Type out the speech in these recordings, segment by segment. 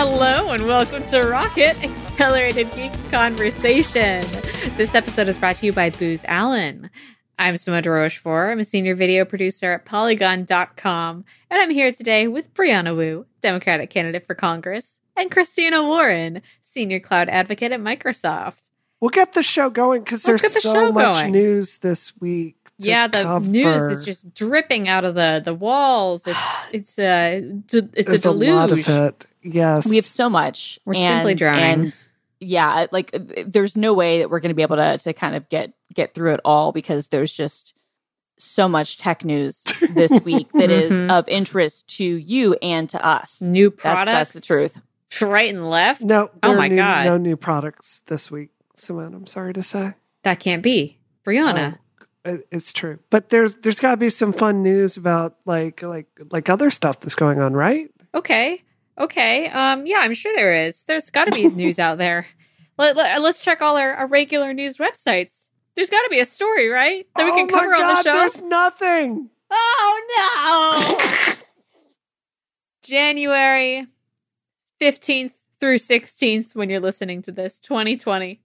Hello and welcome to Rocket Accelerated Geek Conversation. This episode is brought to you by Booz Allen. I'm de Rochefort. I'm a senior video producer at Polygon.com, and I'm here today with Brianna Wu, Democratic candidate for Congress, and Christina Warren, senior cloud advocate at Microsoft. We'll get the show going because there's the so much going. news this week. to Yeah, the cover. news is just dripping out of the the walls. It's it's a it's There's a a lot deluge. of it. Yes, we have so much. We're and, simply drowning. And yeah, like uh, there's no way that we're going to be able to to kind of get get through it all because there's just so much tech news this week that is Mhm. of interest to you and to us. New products. that's the truth. Right and left. no. Oh are my new- God. no new products this week. Simone, I'm sorry to say. That can't be. Brianna. It- it's true, but there's there's got to be some fun news about like like like other stuff that's going on, right? Okay. Okay. Um. Yeah, I'm sure there is. There's got to be news out there. Let, let, us check all our, our regular news websites. There's got to be a story, right? That we Oh can my cover on the show. There's nothing. Oh no! January 15th through 16th, when you're listening to this, 2020.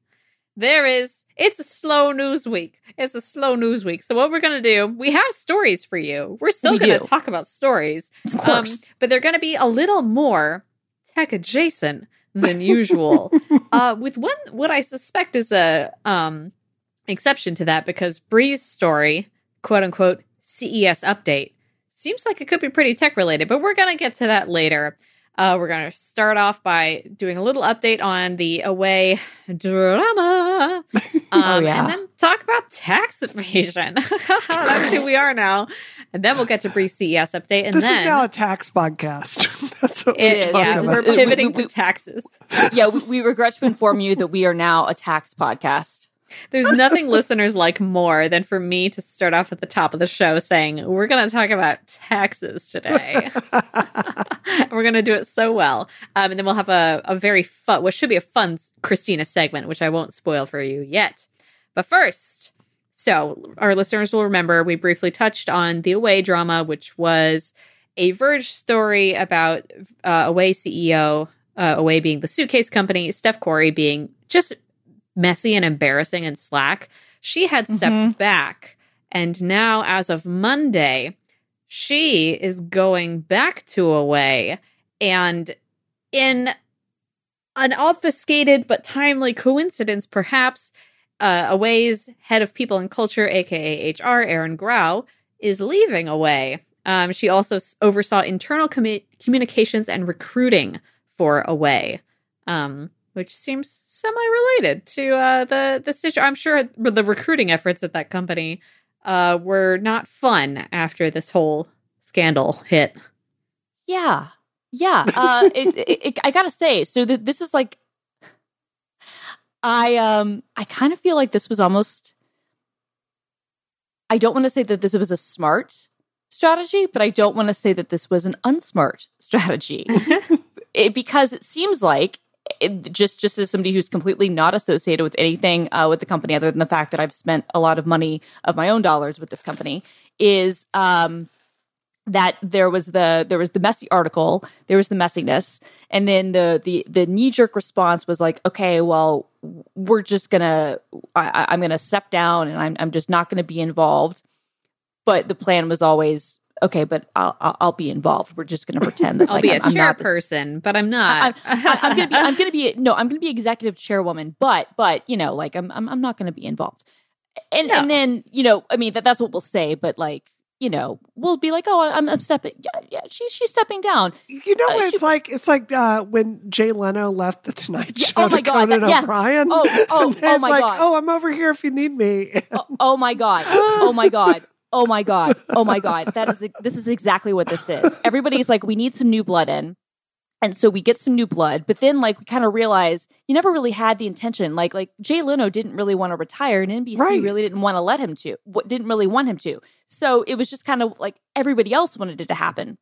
There is, it's a slow news week. It's a slow news week. So, what we're going to do, we have stories for you. We're still We going to talk about stories, Of Um, course. but they're going to be a little more tech adjacent than usual. uh, with one, what I suspect is a um, exception to that, because Bree's story, quote unquote, CES update, seems like it could be pretty tech related, but we're going to get to that later. Uh, we're going to start off by doing a little update on the away drama. Um, Oh, yeah. And then talk about tax evasion. That's who we are now. And then we'll get to Bree's CES update. And this then is now a tax podcast. that's what it we're is. talking Yeah, This we're about. we- pivoting we- we- to taxes. yeah, we, we regret to inform you that we are now a tax podcast. There's nothing listeners like more than for me to start off at the top of the show saying, We're going to talk about taxes today. We're going to do it so well. Um, and then we'll have a, a very fun, what should be a fun Christina segment, which I won't spoil for you yet. But first, so our listeners will remember we briefly touched on the Away drama, which was a Verge story about uh, Away CEO, uh, Away being the suitcase company, Steph Korey being just messy and embarrassing and slack. She had stepped Mhm. back. And now, as of Monday, she is going back to Away. And in an obfuscated but timely coincidence, perhaps, uh, Away's head of people and culture, aka HR, Erin Grau, is leaving Away. Um, she also s- oversaw internal commu- communications and recruiting for Away, um, which seems semi-related to uh, the the situ- I'm sure the recruiting efforts at that company uh, were not fun after this whole scandal hit. Yeah, yeah. Uh, it, it, it, I gotta say, so th- this is like, I um, I kind of feel like this was almost. I don't want to say that this was a smart strategy, but I don't want to say that this was an unsmart strategy, it, because it seems like. It, just just as somebody who's completely not associated with anything uh, with the company other than the fact that I've spent a lot of money of my own dollars with this company is um that there was the there was the messy article, there was the messiness, and then the the the knee jerk response was like, okay, well, we're just gonna I, I'm gonna step down and I'm I'm just not gonna be involved. But the plan was always okay, but I'll I'll, I'll be involved. We're just gonna pretend that I'll like, be a I'm, I'm not chairperson, but I'm not. I, I'm gonna be I'm gonna be no I'm gonna be executive chairwoman, but but you know like I'm I'm, I'm not gonna be involved. And No. and then you know I mean that that's what we'll say, but like you know we'll be like oh I'm, I'm stepping yeah, yeah she's she's stepping down. You know Uh, what she- it's like? It's like uh, when Jay Leno left the Tonight Yeah, Show oh my to God, Conan that- yes. O'Brien. Oh, oh, oh my like, God. Oh, I'm over here if you need me. Oh, oh my god! Oh my god! Oh my god! Oh my god! That is this is exactly what this is. Everybody's like, we need some new blood in, and so we get some new blood. But then, like, we kind of realize you never really had the intention. Like, like Jay Leno didn't really want to retire, and NBC Right. really didn't want to let him to. What didn't really want him to. So it was just kind of like everybody else wanted it to happen.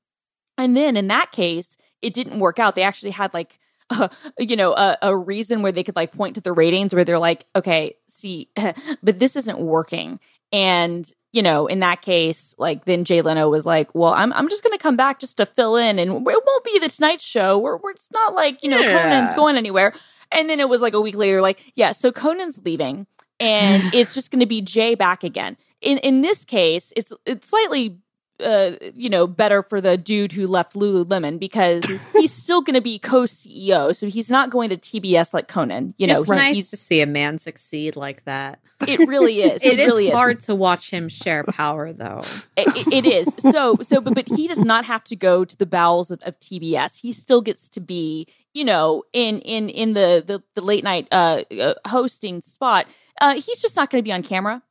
And then in that case, it didn't work out. They actually had like uh, you know a, a reason where they could like point to the ratings where they're like, okay, see, but this isn't working. And you know, in that case, like then Jay Leno was like, "Well, I'm I'm just going to come back just to fill in, and it won't be the Tonight Show. We're, we're it's not like you know Yeah. Conan's going anywhere." And then it was like a week later, like, "Yeah, so Conan's leaving, and it's just going to be Jay back again." In in this case, it's it's slightly. Uh, you know, better for the dude who left Lululemon because he's still going to be co-CEO, so he's not going to TBS like Conan. You know, it's he- nice he's, to see a man succeed like that. it really is. It is really is. hard to watch him share power, though. it, it is so so but, but he does not have to go to the bowels of, of tbs he still gets to be you know in in in the the, the late night uh, uh hosting spot uh he's just not going to be on camera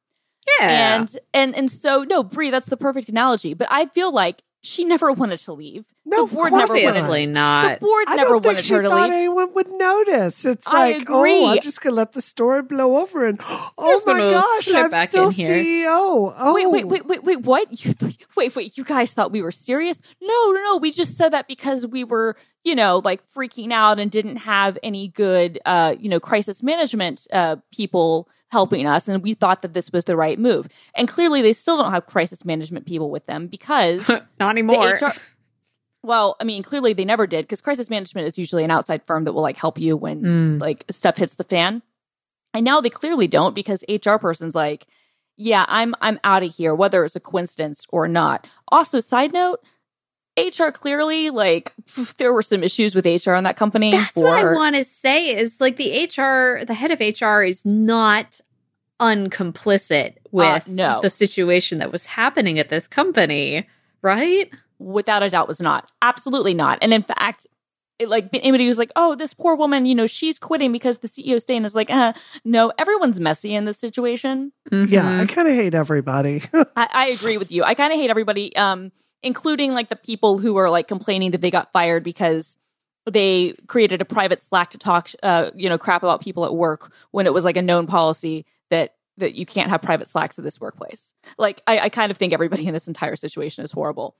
Yeah, and and and so no brie that's the perfect analogy but i feel like she never wanted to leave No, the board never not. wanted the board I never don't think wanted she her to thought leave anyone would notice. It's I like, agree. oh, I'm just gonna let the story blow over, and oh my gosh, I'm back still in here. CEO. Oh, Wait, wait, wait, wait, wait, what? You th- wait, wait, you guys thought we were serious? No, no, no. We just said that because we were, you know, like freaking out and didn't have any good, uh, you know, crisis management, uh, people helping us. And we thought that this was the right move. And clearly they still don't have crisis management people with them because not the anymore. HR well, I mean, clearly they never did because crisis management is usually an outside firm that will like help you when Mm. like stuff hits the fan. And now they clearly don't because HR person's like, yeah, I'm I'm out of here, whether it's a coincidence or not. Also, side note, HR clearly like there were some issues with HR in that company. That's for, what I want to say. Is like the HR, the head of HR, is not uncomplicit with Uh, no. the situation that was happening at this company, right? Without a doubt was not. Absolutely not. And in fact it, like anybody who's like oh this poor woman you know she's quitting because the ceo's staying is like uh, no everyone's messy in this situation. Yeah, Mhm. I kind of hate everybody. I, I agree with you. I kind of hate everybody um including like the people who are like complaining that they got fired because they created a private slack to talk uh you know crap about people at work when it was like a known policy that that you can't have private slacks at this workplace. Like i, I kind of think everybody in this entire situation is horrible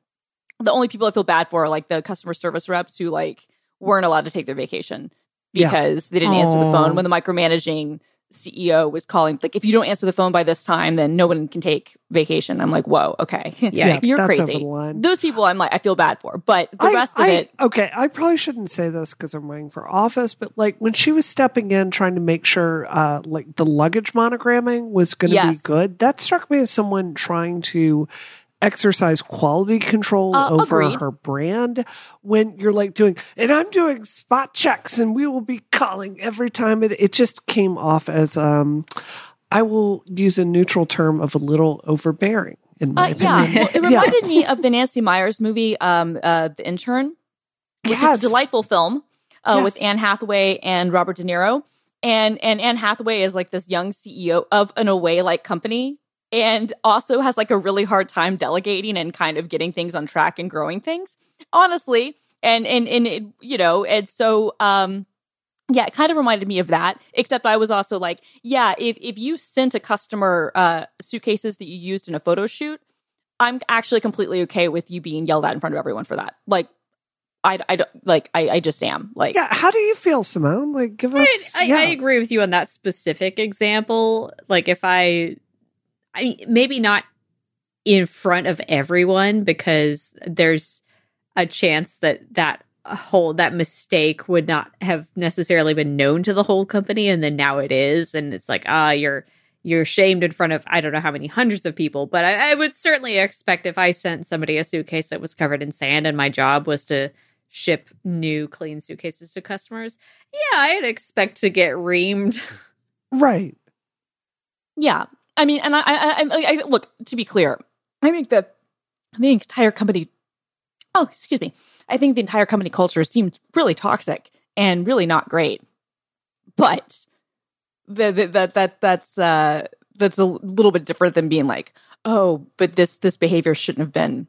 the only people I feel bad for are like the customer service reps who like weren't allowed to take their vacation Yeah. because they didn't answer the phone when the micromanaging CEO was calling. Like, if you don't answer the phone by this time, then no one can take vacation. I'm like, whoa, okay, Yeah, you're that's crazy. Those people, I'm like, I feel bad for, but the I- rest of I- it, Okay, I probably shouldn't say this because I'm running for office, but like when she was stepping in trying to make sure uh like the luggage monogramming was going to Yes. be good, that struck me as someone trying to exercise quality control Uh, over agreed. her brand when you're like doing and I'm doing spot checks and we will be calling every time it it just came off as um I will use a neutral term of a little overbearing in my uh, yeah, opinion. well, it reminded me of the Nancy Meyers movie, um, uh, The Intern, which Yes. is a delightful film uh, Yes. with Anne Hathaway and Robert De Niro. And and Anne Hathaway is like this young CEO of an away like company and also has like a really hard time delegating and kind of getting things on track and growing things. Honestly, and and and it, you know, and so um yeah, it kind of reminded me of that. Except I was also like, yeah, if if you sent a customer uh suitcases that you used in a photo shoot, I'm actually completely okay with you being yelled at in front of everyone for that. Like I, I don't like I, I just am like Yeah, how do you feel, Simone? Like, give I, us. I, yeah. I agree with you on that specific example. Like, if I, I mean, maybe not in front of everyone because there's a chance that that whole that mistake would not have necessarily been known to the whole company, and then now it is, and it's like, ah, you're you're shamed in front of I don't know how many hundreds of people, but I, I would certainly expect if I sent somebody a suitcase that was covered in sand and my job was to ship new clean suitcases to customers, yeah, I'd expect to get reamed. Right. Yeah, I mean, and I, I, I, I look to be clear. I think that the entire company. Oh, excuse me. I think the entire company culture seems really toxic and really not great. But that that that, that that's uh that's a little bit different than being like, oh, but this this behavior shouldn't have been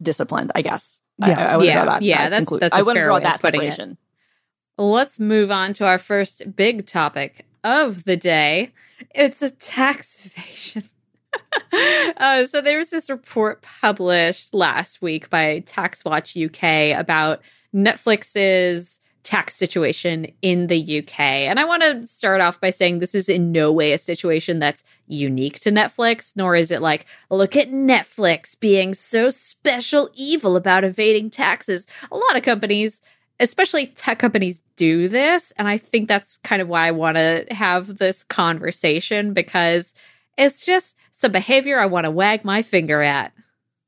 disciplined. I guess. Yeah. I, I would Yeah, draw that. yeah, that that's- conclu- that's a I want to fair draw way that putting it. Let's move on to our first big topic of the day. It's a tax evasion. uh, so there was this report published last week by TaxWatch UK about Netflix's tax situation in the UK. And I want to start off by saying this is in no way a situation that's unique to Netflix, nor is it like, look at Netflix being so special evil about evading taxes. A lot of companies, especially tech companies, do this. And I think that's kind of why I want to have this conversation because it's just some behavior I want to wag my finger at.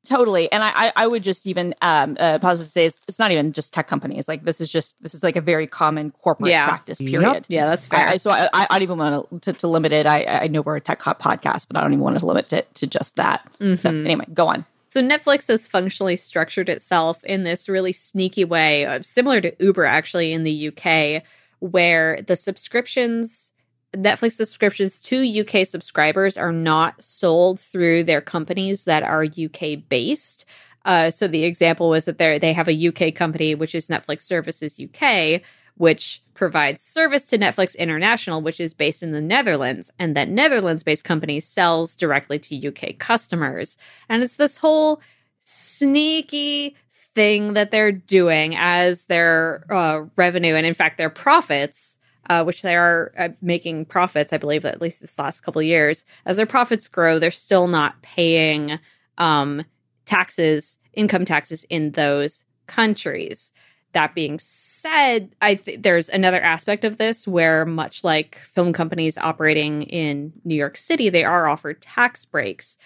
Totally, and I, I would just even um, uh, pause to say it's, it's, not even just tech companies. Like this is just this is like a very common corporate yeah. practice. Period. Yep. Yeah, that's fair. I, so I, I don't even want to, to, limit it. I, I know we're a tech podcast, but I don't even want to limit it to just that. Mm-hmm. So anyway, go on. So Netflix has functionally structured itself in this really sneaky way, uh, similar to Uber actually in the UK, where the subscriptions Netflix subscriptions to UK subscribers are not sold through their companies that are UK based. Uh, so the example was that they they have a UK company, which is Netflix Services UK, which provides service to Netflix International, which is based in the Netherlands, and that Netherlands-based company sells directly to UK customers. And it's this whole sneaky thing that they're doing as their uh, revenue and, in fact, their profits uh, which they are uh, making profits, I believe, at least this last couple of years. As their profits grow, they're still not paying um, taxes, income taxes in those countries. That being said, I th- there's another aspect of this where, much like film companies operating in New York City, they are offered tax breaks.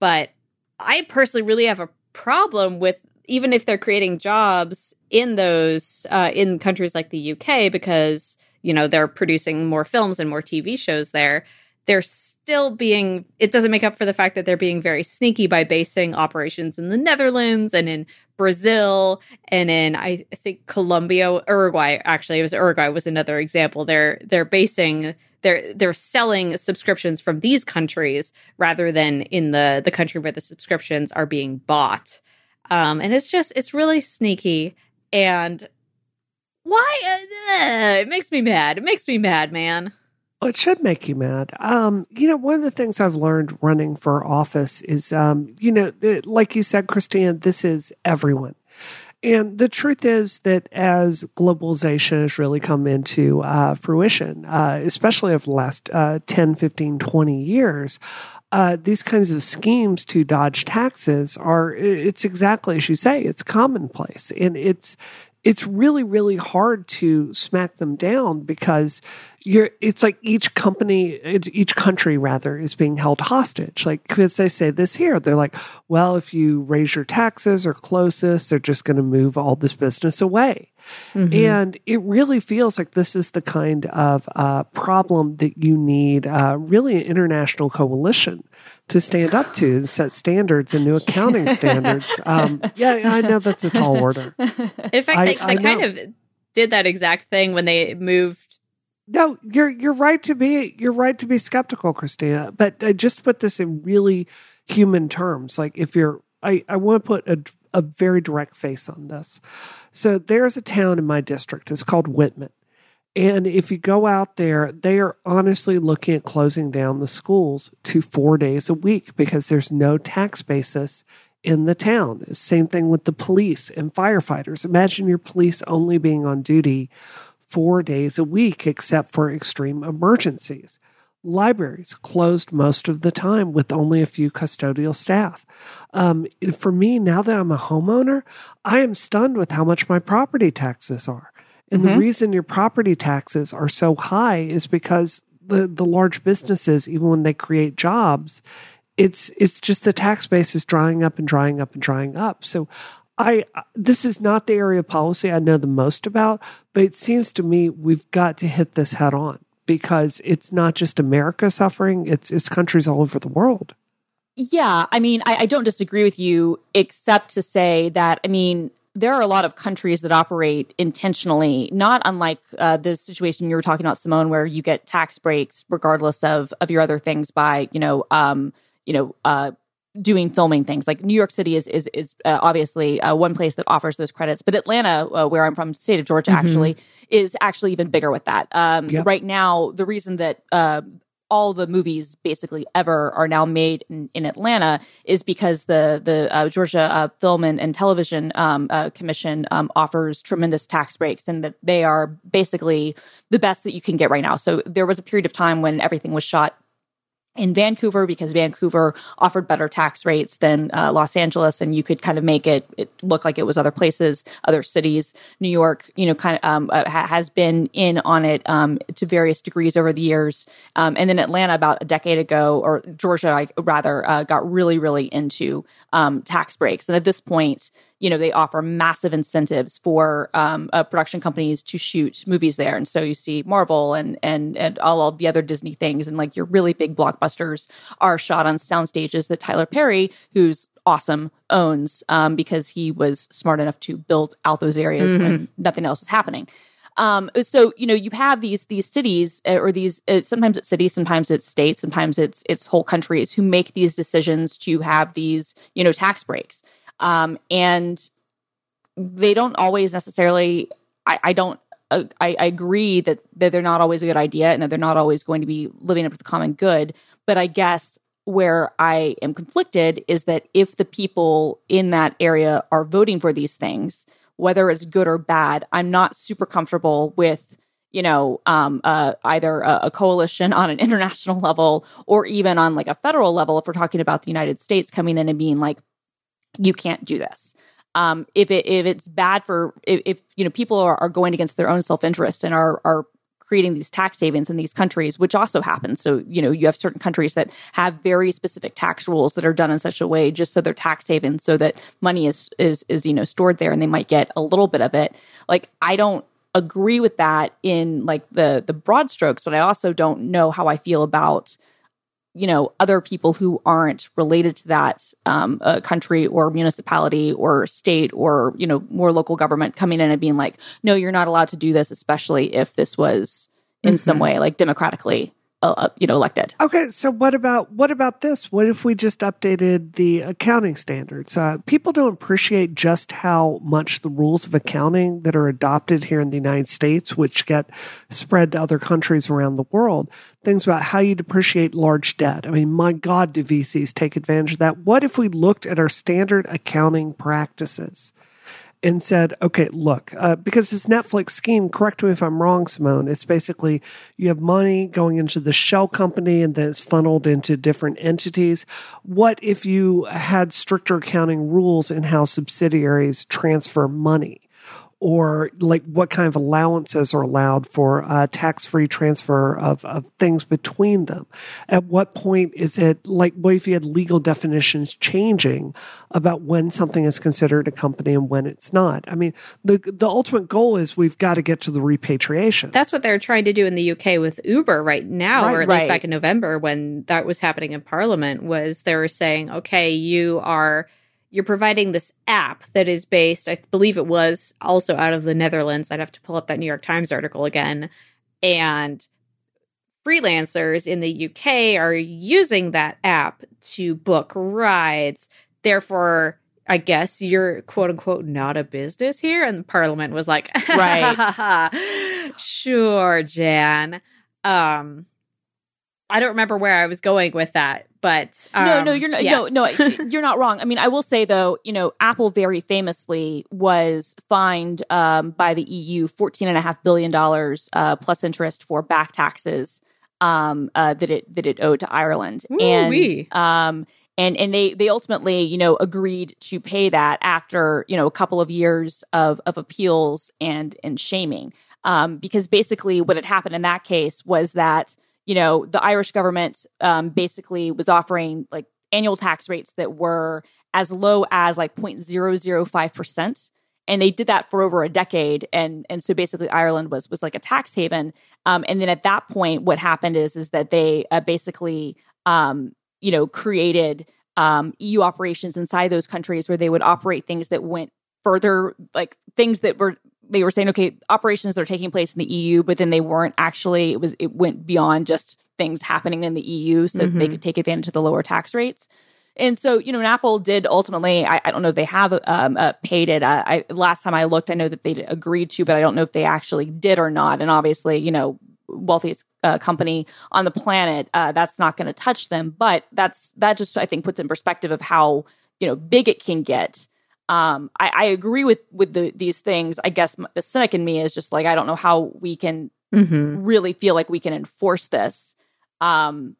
But I personally really have a problem with even if they're creating jobs in those uh, in countries like the UK because you know they're producing more films and more TV shows there they're still being it doesn't make up for the fact that they're being very sneaky by basing operations in the Netherlands and in Brazil and in I think Colombia Uruguay actually it was Uruguay was another example they're they're basing they're they're selling subscriptions from these countries rather than in the the country where the subscriptions are being bought um and it's just it's really sneaky and why? Uh, it makes me mad. It makes me mad, man. Well, it should make you mad. Um, you know, one of the things I've learned running for office is, um, you know, like you said, Christine, this is everyone. And the truth is that as globalization has really come into uh, fruition, uh, especially over the last uh, 10, 15, 20 years, uh, these kinds of schemes to dodge taxes are, it's exactly as you say, it's commonplace. And it's, it's really, really hard to smack them down because you're, it's like each company, each country rather, is being held hostage. Like, because they say this here, they're like, well, if you raise your taxes or close this, they're just going to move all this business away. Mm-hmm. And it really feels like this is the kind of uh, problem that you need uh, really an international coalition to stand up to and set standards and new accounting standards. Um, yeah, I know that's a tall order. In fact, I, they, they kind of did that exact thing when they moved. No, you're you're right to be you're right to be skeptical, Christina. But I just put this in really human terms. Like if you're, I I want to put a a very direct face on this. So there's a town in my district. It's called Whitman. And if you go out there, they are honestly looking at closing down the schools to four days a week because there's no tax basis in the town. Same thing with the police and firefighters. Imagine your police only being on duty four days a week, except for extreme emergencies. Libraries closed most of the time with only a few custodial staff. Um, for me, now that I'm a homeowner, I am stunned with how much my property taxes are. And mm-hmm. the reason your property taxes are so high is because the, the large businesses, even when they create jobs, it's it's just the tax base is drying up and drying up and drying up. So I this is not the area of policy I know the most about, but it seems to me we've got to hit this head on because it's not just America suffering, it's it's countries all over the world. Yeah, I mean, I, I don't disagree with you, except to say that I mean, there are a lot of countries that operate intentionally, not unlike uh, the situation you were talking about, Simone, where you get tax breaks regardless of of your other things by you know um, you know uh, doing filming things. Like New York City is is is uh, obviously uh, one place that offers those credits, but Atlanta, uh, where I'm from, state of Georgia, mm-hmm. actually is actually even bigger with that. Um, yep. Right now, the reason that uh, all the movies basically ever are now made in, in Atlanta is because the the uh, Georgia uh, Film and, and Television um, uh, Commission um, offers tremendous tax breaks, and that they are basically the best that you can get right now. So there was a period of time when everything was shot in Vancouver because Vancouver offered better tax rates than uh, Los Angeles, and you could kind of make it, it look like it was other places, other cities. New York, you know, kind of um, uh, ha- has been in on it um, to various degrees over the years, um, and then Atlanta about a decade ago, or Georgia, I, rather, uh, got really, really into um, tax breaks, and at this point, you know they offer massive incentives for um, uh, production companies to shoot movies there and so you see marvel and and and all, all the other disney things and like your really big blockbusters are shot on sound stages that tyler perry who's awesome owns um, because he was smart enough to build out those areas mm-hmm. when nothing else was happening um, so you know you have these these cities uh, or these uh, sometimes it's cities, sometimes it's states, sometimes it's it's whole countries who make these decisions to have these you know tax breaks. Um, and they don't always necessarily, I, I don't, uh, I, I, agree that, that they're not always a good idea and that they're not always going to be living up to the common good. But I guess where I am conflicted is that if the people in that area are voting for these things, whether it's good or bad, I'm not super comfortable with you know, um, uh, either a, a, coalition on an international level or even on like a federal level, if we're talking about the United States coming in and being like, you can't do this. Um, if it if it's bad for if, if you know people are, are going against their own self interest and are are creating these tax havens in these countries, which also happens. So, you know, you have certain countries that have very specific tax rules that are done in such a way just so they're tax havens so that money is is is, you know, stored there and they might get a little bit of it. Like I don't agree with that in like the the broad strokes, but I also don't know how I feel about you know other people who aren't related to that um, uh, country or municipality or state or you know more local government coming in and being like no you're not allowed to do this especially if this was in mm-hmm. some way like democratically uh, uh, you know elected. Okay, so what about what about this? What if we just updated the accounting standards? Uh, people don't appreciate just how much the rules of accounting that are adopted here in the United States, which get spread to other countries around the world, things about how you depreciate large debt. I mean, my God, do VCs take advantage of that? What if we looked at our standard accounting practices? And said, okay, look, uh, because this Netflix scheme, correct me if I'm wrong, Simone, it's basically you have money going into the shell company and then it's funneled into different entities. What if you had stricter accounting rules in how subsidiaries transfer money? Or like what kind of allowances are allowed for uh, tax-free transfer of, of things between them? At what point is it like what if you had legal definitions changing about when something is considered a company and when it's not? I mean the the ultimate goal is we've got to get to the repatriation. That's what they're trying to do in the uk with uber right now right, or at right. least back in november when that was happening in parliament was they were saying okay you are you're providing this app that is based, I believe it was also out of the Netherlands. I'd have to pull up that New York Times article again. And freelancers in the UK are using that app to book rides. Therefore, I guess you're quote unquote not a business here. And Parliament was like, right. sure, Jan. Um, I don't remember where I was going with that, but um, no, no, um, you're not. Yes. No, no, you're not wrong. I mean, I will say though, you know, Apple very famously was fined um, by the EU fourteen and a half billion dollars uh, plus interest for back taxes um, uh, that it that it owed to Ireland, Ooh, and um, and and they they ultimately you know agreed to pay that after you know a couple of years of of appeals and and shaming, um, because basically what had happened in that case was that you know, the Irish government um, basically was offering like annual tax rates that were as low as like 0.005%. And they did that for over a decade. And, and so basically Ireland was, was like a tax haven. Um, and then at that point, what happened is, is that they uh, basically, um, you know, created um, EU operations inside those countries where they would operate things that went further, like things that were they were saying, okay, operations are taking place in the EU, but then they weren't actually. It was it went beyond just things happening in the EU, so mm-hmm. they could take advantage of the lower tax rates. And so, you know, and Apple did ultimately. I, I don't know if they have um, uh, paid it. Uh, I, last time I looked, I know that they agreed to, but I don't know if they actually did or not. And obviously, you know, wealthiest uh, company on the planet, uh, that's not going to touch them. But that's that just I think puts in perspective of how you know big it can get. Um, I, I agree with with the, these things. I guess the cynic in me is just like I don't know how we can Mm-hmm. really feel like we can enforce this um,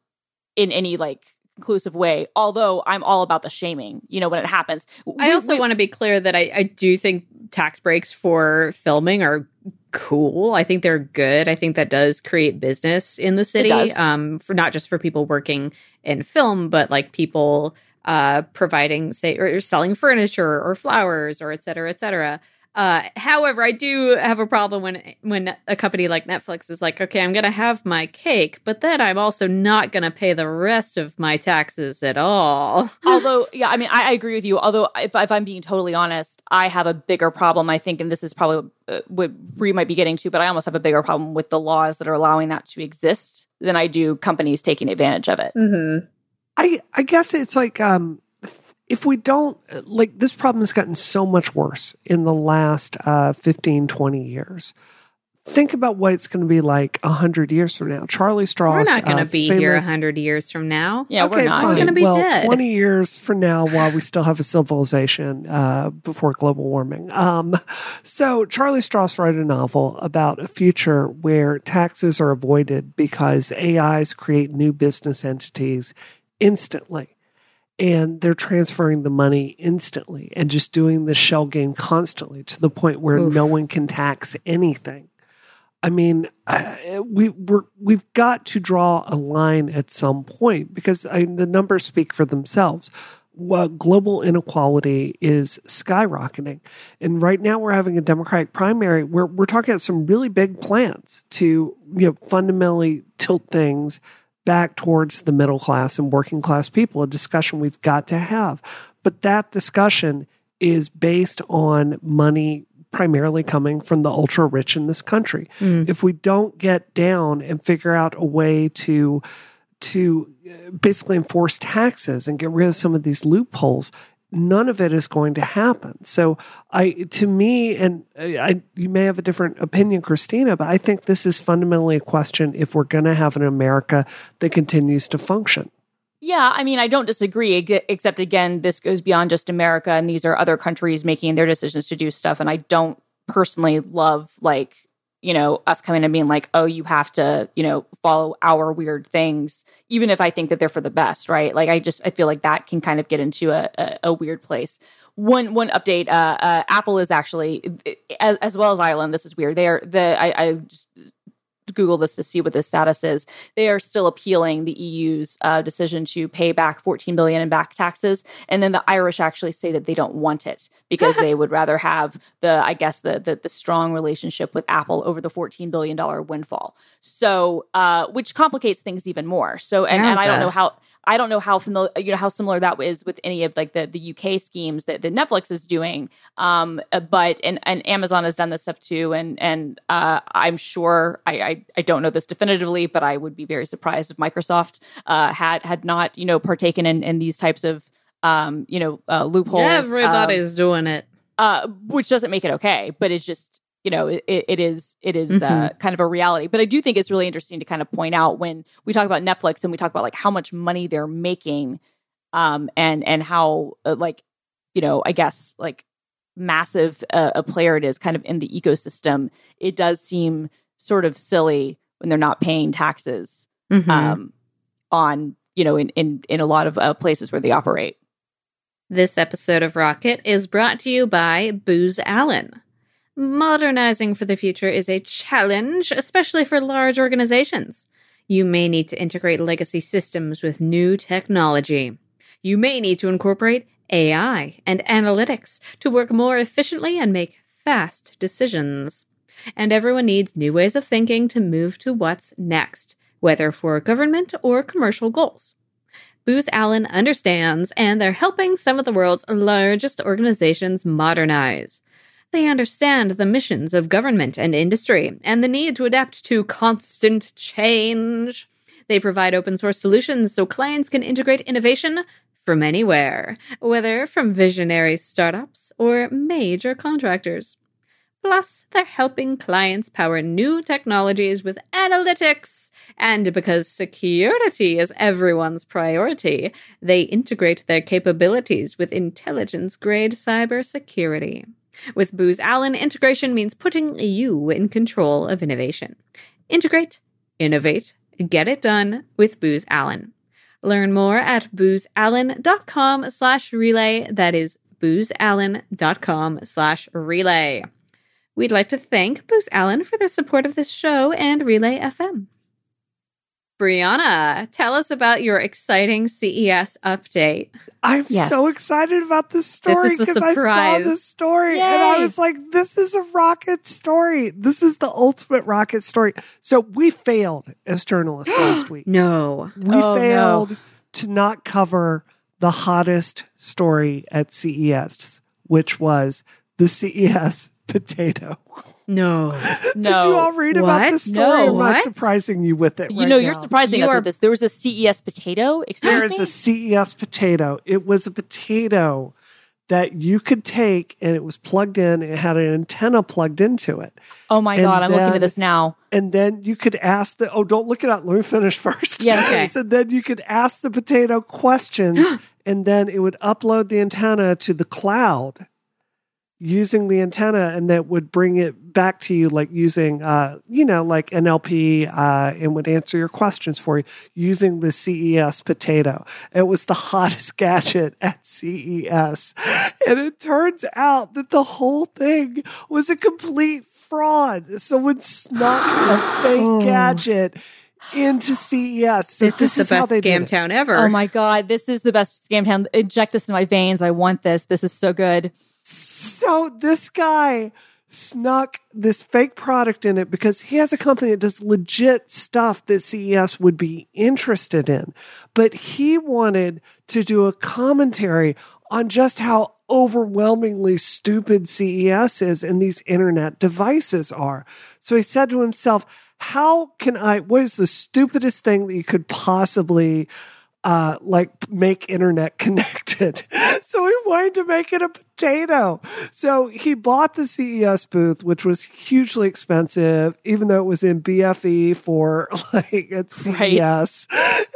in any like conclusive way. Although I'm all about the shaming, you know, when it happens. I also we- want to be clear that I, I do think tax breaks for filming are cool. I think they're good. I think that does create business in the city. Um, for not just for people working in film, but like people uh providing say or selling furniture or flowers or et cetera, et cetera. Uh, however, I do have a problem when when a company like Netflix is like, okay, I'm going to have my cake, but then I'm also not going to pay the rest of my taxes at all. although yeah i mean I, I agree with you although if, if i'm being totally honest i have a bigger problem i think and this is probably uh, what Bree might be getting to but i almost have a bigger problem with the laws that are allowing that to exist than i do companies taking advantage of it Mm-hmm. I I guess it's like um if we don't like this problem has gotten so much worse in the last uh 15 20 years. Think about what it's going to be like 100 years from now. Charlie Stross We're not going to uh, be here a hundred years from now. yeah we're not gonna be well, dead. 20 years from now while we still have a civilization uh, before global warming. Um, so, Charlie Stross wrote a novel about a future where taxes are avoided because AIs create new business entities instantly. And they're transferring the money instantly and just doing the shell game constantly to the point where Oof. no one can tax anything. I mean, we we're, we've got to draw a line at some point because I, the numbers speak for themselves. Well, global inequality is skyrocketing, and right now we're having a Democratic primary where we're talking about some really big plans to you know fundamentally tilt things back towards the middle class and working class people. A discussion we've got to have, but that discussion is based on money primarily coming from the ultra rich in this country. If we don't get down and figure out a way to to uh, basically enforce taxes and get rid of some of these loopholes, none of it is going to happen. So I to me and I, you may have a different opinion Christina, but I think this is fundamentally a question if we're going to have an America that continues to function. Yeah, I mean, I don't disagree, except again, this goes beyond just America, and these are other countries making their decisions to do stuff. And I don't personally love, like, you know, us coming and being like, oh, you have to, you know, follow our weird things, even if I think that they're for the best, right? Like, I just, I feel like that can kind of get into a, a, a weird place. One one update: uh, uh, Apple is actually, as, as well as Ireland. This is weird. They are the I, I just Google this to see what the status is. They are still appealing the EU's uh, decision to pay back 14 billion in back taxes, and then the Irish actually say that they don't want it because they would rather have the, I guess, the, the the strong relationship with Apple over the 14 billion dollar windfall. So, uh, which complicates things even more. So, and, and I don't know how. I don't know how familiar, you know, how similar that is with any of like the, the UK schemes that, that Netflix is doing. Um, uh, but and, and Amazon has done this stuff too. And and uh, I'm sure I, I I don't know this definitively, but I would be very surprised if Microsoft uh, had had not you know partaken in, in these types of um, you know uh, loopholes. um, Everybody's doing it. uh, which doesn't make it okay, but it's just you know it, it is it is uh, kind of a reality. But I do think it's really interesting to kind of point out when we talk about Netflix and we talk about like how much money they're making, um, and and how uh, like you know I guess like massive uh, a player it is kind of in the ecosystem. It does seem sort of silly when they're not paying taxes Mhm. um, on you know in in in a lot of uh, places where they operate. This episode of Rocket is brought to you by Booz Allen. Modernizing for the future is a challenge, especially for large organizations. You may need to integrate legacy systems with new technology. You may need to incorporate AI and analytics to work more efficiently and make fast decisions. And everyone needs new ways of thinking to move to what's next, whether for government or commercial goals. Booz Allen understands, and they're helping some of the world's largest organizations modernize. They understand the missions of government and industry and the need to adapt to constant change. They provide open source solutions so clients can integrate innovation from anywhere, whether from visionary startups or major contractors. Plus, they're helping clients power new technologies with analytics. And because security is everyone's priority, they integrate their capabilities with intelligence grade cybersecurity. With Booz Allen, integration means putting you in control of innovation. Integrate, innovate, get it done with Booz Allen. Learn more at boozallen.com slash relay. That is boozallen.com slash relay. We'd like to thank Booz Allen for their support of this show and Relay FM. Brianna, tell us about your exciting CES update. I'm Yes. so excited about this story because I saw surprise. this story and I was like, this is a rocket story. This is the ultimate rocket story. So we failed as journalists last week. No. We Oh, no. failed to not cover the hottest story at CES, which was the CES potato. No. No. Did you all read about What? this story? No. or Am I What? surprising you with it? You right know, you're now? surprising You us are- with this. There was a CES potato. Excuse There is me. a CES potato. It was a potato that you could take and it was plugged in. It had an antenna plugged into it. oh my and god, I'm looking then- at this now. And then you could ask the, oh, don't look it up. Let me finish first. Yeah, okay. so then you could ask the potato questions and then it would upload the antenna to the cloud using the antenna and that would bring it back to you like using uh you know like NLP uh and would answer your questions for you using the CES potato. It was the hottest gadget at CES. And it turns out that the whole thing was a complete fraud. Someone snuck a fake gadget into CES. So This, is the how best scam town ever. Oh my god, this is the best scam town. Inject this in my veins. I want this. This is so good. So this guy snuck this fake product in it because he has a company that does legit stuff that CES would be interested in. But he wanted to do a commentary on just how overwhelmingly stupid CES is and these internet devices are. So he said to himself, how can I, what is the stupidest thing that you could possibly uh, like make internet connected. So he wanted to make it a potato. So he bought the CES booth, which was hugely expensive, even though it was in BFE for like at CES.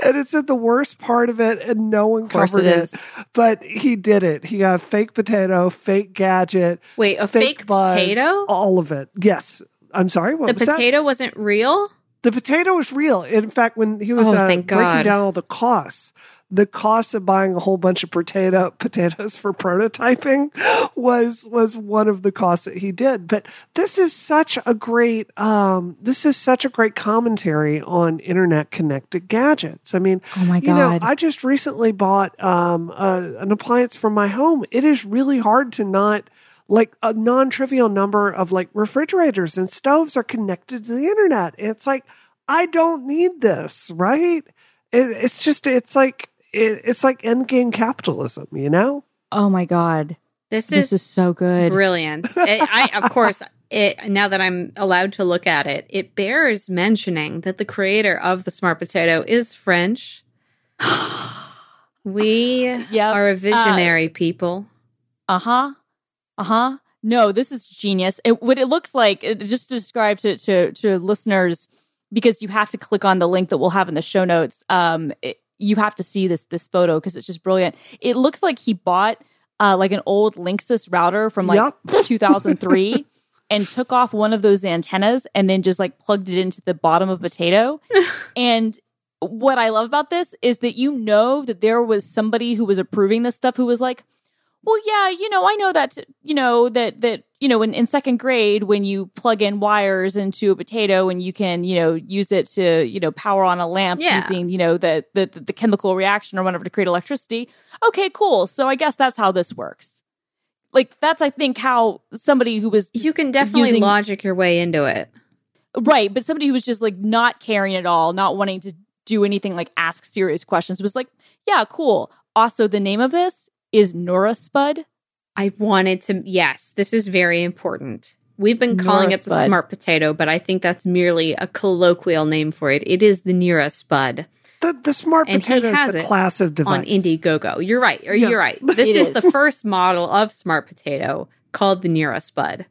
And it's at the worst part of it, and no one covered it it. But he did it. He got a fake potato, fake gadget, Wait, a fake, buzz, potato? all of it. Yes. I'm sorry. What The was that? potato wasn't real? The potato was real. In fact, when he was Oh, uh, breaking down all the costs, the cost of buying a whole bunch of potato potatoes for prototyping was was one of the costs that he did. But this is such a great um, this is such a great commentary on internet connected gadgets. I mean, Oh my god, you know, I just recently bought um, uh, an appliance for my home. It is really hard to not like a non-trivial number of like refrigerators and stoves are connected to the internet. It's like I don't need this, right? It, it's just it's like it, it's like endgame capitalism, you know? Oh my god. This, This is, is so good. brilliant. It, I, of course, it now that I'm allowed to look at it, it bears mentioning that the creator of the smart potato is French. We Yep. are a visionary people. Uh huh. Uh huh. No, this is genius. It, what it looks like, it, just to describe to, to to listeners, because you have to click on the link that we'll have in the show notes. Um, it, you have to see this this photo because it's just brilliant. It looks like he bought uh like an old Linksys router from like Yep. 2003 and took off one of those antennas and then just like plugged it into the bottom of a potato. and what I love about this is that you know that there was somebody who was approving this stuff who was like, well, yeah, you know, I know that, you know, that, that, you know, in, in second grade, when you plug in wires into a potato and you can, you know, use it to, you know, power on a lamp Yeah. using, you know, the, the, the chemical reaction or whatever to create electricity. Okay, cool. So I guess that's how this works. Like, that's, I think, how somebody who was You can definitely using- logic your way into it. Right, but somebody who was just like not caring at all, not wanting to do anything like ask serious questions was like, yeah, cool. Also, the name of this is Nora Spud. I wanted to, yes, this is very important. We've been calling it the smart potato, but I think that's merely a colloquial name for it. It is the Nira Spud The the smart And he potato has is the it class of device. on Indiegogo. You're right. Or Yes. you're right. This It is. is. the first model of smart potato called the Nira Spud.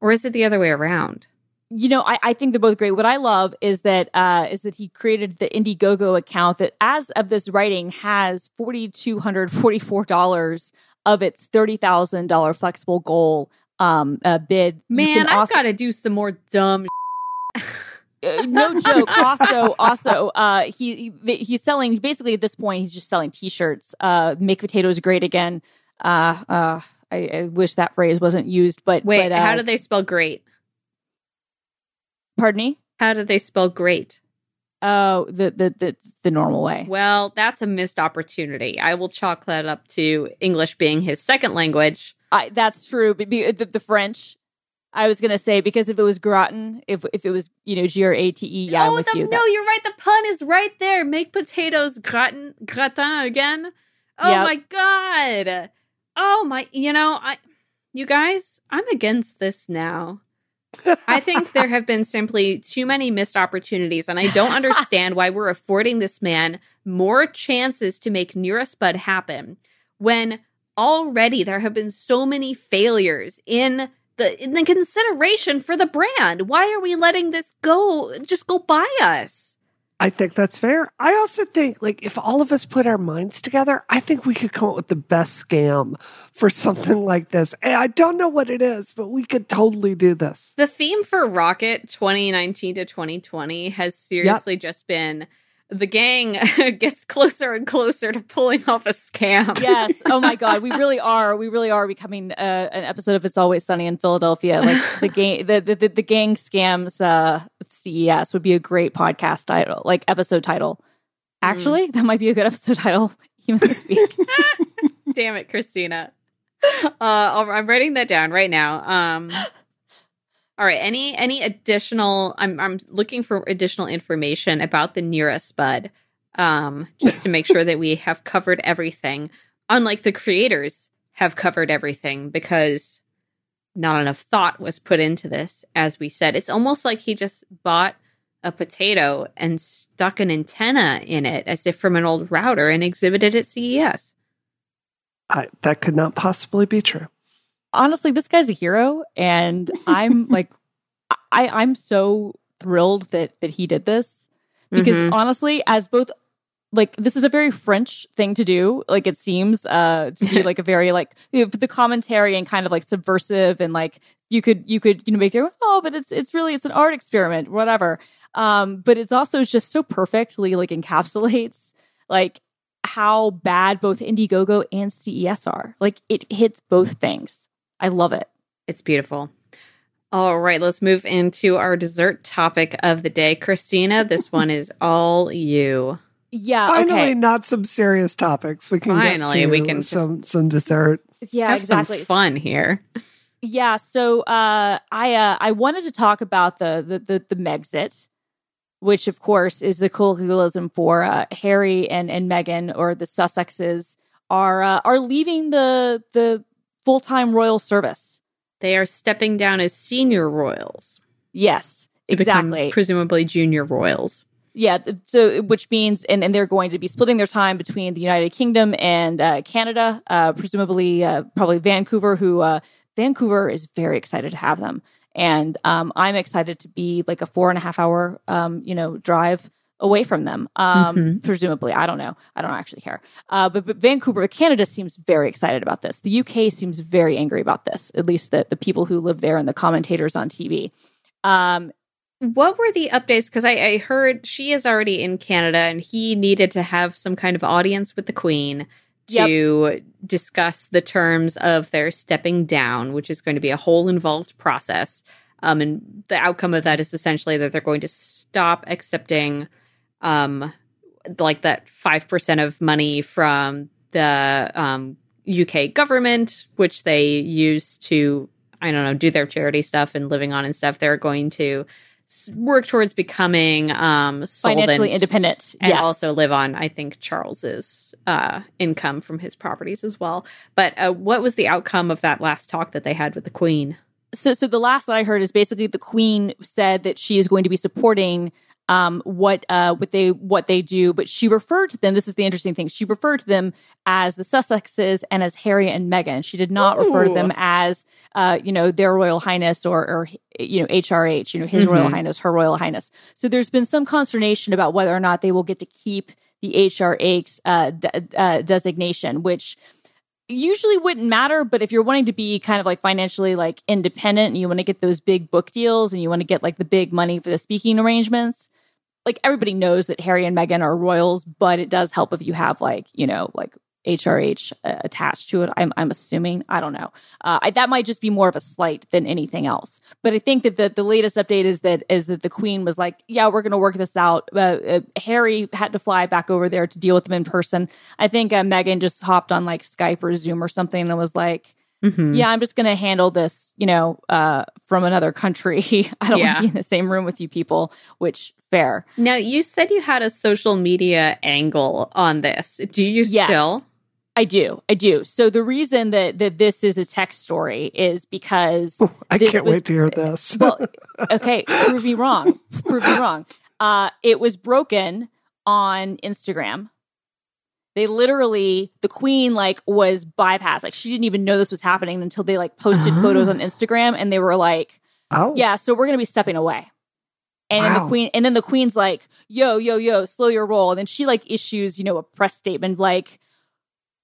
Or is it the other way around? You know, I, I think they're both great. What I love is that uh, is that he created the Indiegogo account that, as of this writing, has forty two hundred forty four dollars of its thirty thousand dollar flexible goal um, uh, bid. Man, I've also- got to do some more dumb. uh, no joke. Also, also, uh, he, he he's selling basically at this point. He's just selling T-shirts. Uh, make potatoes great again. Uh, uh, I, I wish that phrase wasn't used, but Wait, but, uh, how do they spell great? Pardon me. How do they spell great? Oh, the, the the the normal way. Well, that's a missed opportunity. I will chalk that up to English being his second language. I, that's true. But be, the, the French, I was gonna say because if it was gratin, if if it was you know G R A T E, yeah, I'm oh, with the, you. no, you're right. The pun is right there. Make potatoes gratin, gratin again. Oh Yep. my god. Oh my. You know, I. You guys, I'm against this now. I think there have been simply too many missed opportunities, and I don't understand why we're affording this man more chances to make Nearest Bud happen when already there have been so many failures in the in the consideration for the brand. Why are we letting this go just go by us? I think that's fair. I also think, like, if all of us put our minds together, I think we could come up with the best scam for something like this. And I don't know what it is, but we could totally do this. The theme for Rocket 2019 to 2020 has seriously just been the gang gets closer and closer to pulling off a scam. yes. Oh my God. We really are. We really are becoming uh, an episode of It's Always Sunny in Philadelphia. Like the gang, the, the, the, the gang scams uh, CES would be a great podcast title, like episode title. Actually, that might be a good episode title even this week. Damn it, Christina. Uh, I'm writing that down right now. Um, all right. Any any additional? I'm I'm looking for additional information about the Nearest Spud, um, just to make sure that we have covered everything. Unlike the creators have covered everything because not enough thought was put into this. As we said, it's almost like he just bought a potato and stuck an antenna in it, as if from an old router, and exhibited at CES. I, that could not possibly be true. Honestly, this guy's a hero, and I'm like, I I'm so thrilled that that he did this because Mhm. honestly, as both like this is a very French thing to do. Like it seems uh to be like a very like the commentary and kind of like subversive and like you could you could you know make your oh but it's it's really it's an art experiment whatever. Um, but it's also just so perfectly like encapsulates like how bad both Indiegogo and CES are. Like it hits both things. I love it. It's beautiful. All right, let's move into our dessert topic of the day. Christina, this one is all you. Yeah. Finally, okay. not some serious topics. We can Finally, get to we can just- some some dessert. Yeah. Have exactly. some fun here. Yeah. So uh, I uh, I wanted to talk about the the the, the Megxit, which of course is the colloquialism for uh, Harry and and Meghan or the Sussexes are uh, are leaving the the full time royal service. They are stepping down as senior royals. Yes. Exactly. presumably junior royals. Yeah, so which means, and, and they're going to be splitting their time between the United Kingdom and uh, Canada, uh, presumably uh, probably Vancouver. Who uh, Vancouver is very excited to have them, and um, I'm excited to be like a four and a half hour, um, you know, drive away from them. Um, Mhm. Presumably, I don't know. I don't actually care. Uh, but, but Vancouver, Canada seems very excited about this. The UK seems very angry about this. At least the the people who live there and the commentators on TV. Um, What were the updates? Because I, I heard she is already in Canada and he needed to have some kind of audience with the Queen to discuss the terms of their stepping down, which is going to be a whole involved process. Um, and the outcome of that is essentially that they're going to stop accepting, um, like that five percent of money from the um, UK government, which they use to, I don't know, do their charity stuff and living on and stuff. They're going to work towards becoming um, financially independent, and yes. also live on, I think, Charles's uh, income from his properties as well. But uh, what was the outcome of that last talk that they had with the Queen? so so the last that I heard is basically the Queen said that she is going to be supporting um, what uh, what they what they do. But she referred to them. This is the interesting thing. She referred to them as the Sussexes and as Harry and Meghan. She did not Ooh. refer to them as uh, you know their Royal Highness or or you know HRH. You know His mm-hmm. Royal Highness, Her Royal Highness. So there's been some consternation about whether or not they will get to keep the HRH uh, de- uh, designation, which usually wouldn't matter but if you're wanting to be kind of like financially like independent and you want to get those big book deals and you want to get like the big money for the speaking arrangements like everybody knows that harry and meghan are royals but it does help if you have like you know like HRH uh, attached to it. I'm, I'm assuming. I don't know. Uh, I, that might just be more of a slight than anything else. But I think that the, the latest update is that is that the Queen was like, "Yeah, we're going to work this out." Uh, uh, Harry had to fly back over there to deal with them in person. I think uh, Meghan just hopped on like Skype or Zoom or something and was like. Mm-hmm. Yeah, I'm just going to handle this, you know, uh, from another country. I don't yeah. want to be in the same room with you people, which fair. Now, you said you had a social media angle on this. Do you yes. still? I do. I do. So the reason that that this is a tech story is because I can't was, wait to hear this. well, okay, prove me wrong. Prove me wrong. Uh, it was broken on Instagram. They literally, the queen like was bypassed. Like she didn't even know this was happening until they like posted oh. photos on Instagram and they were like, "Oh, yeah, so we're gonna be stepping away." And wow. then the queen, and then the queen's like, "Yo, yo, yo, slow your roll." And then she like issues, you know, a press statement like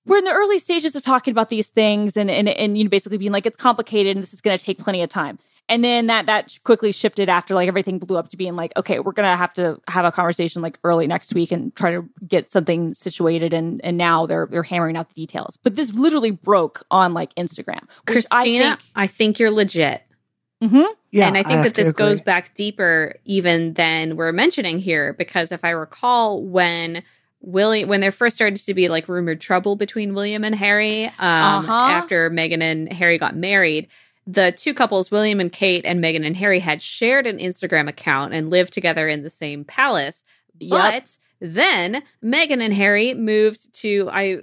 we're in the early stages of talking about these things and and and you know basically being like it's complicated and this is going to take plenty of time. And then that that quickly shifted after like everything blew up to being like okay, we're going to have to have a conversation like early next week and try to get something situated and and now they're they're hammering out the details. But this literally broke on like Instagram. Christina, I think, I think you're legit. Mm-hmm. Yeah, and I think I that this goes back deeper even than we're mentioning here because if I recall when William when there first started to be like rumored trouble between William and Harry um, uh-huh. after Meghan and Harry got married. The two couples, William and Kate and Meghan and Harry, had shared an Instagram account and lived together in the same palace. Yep. But then Meghan and Harry moved to I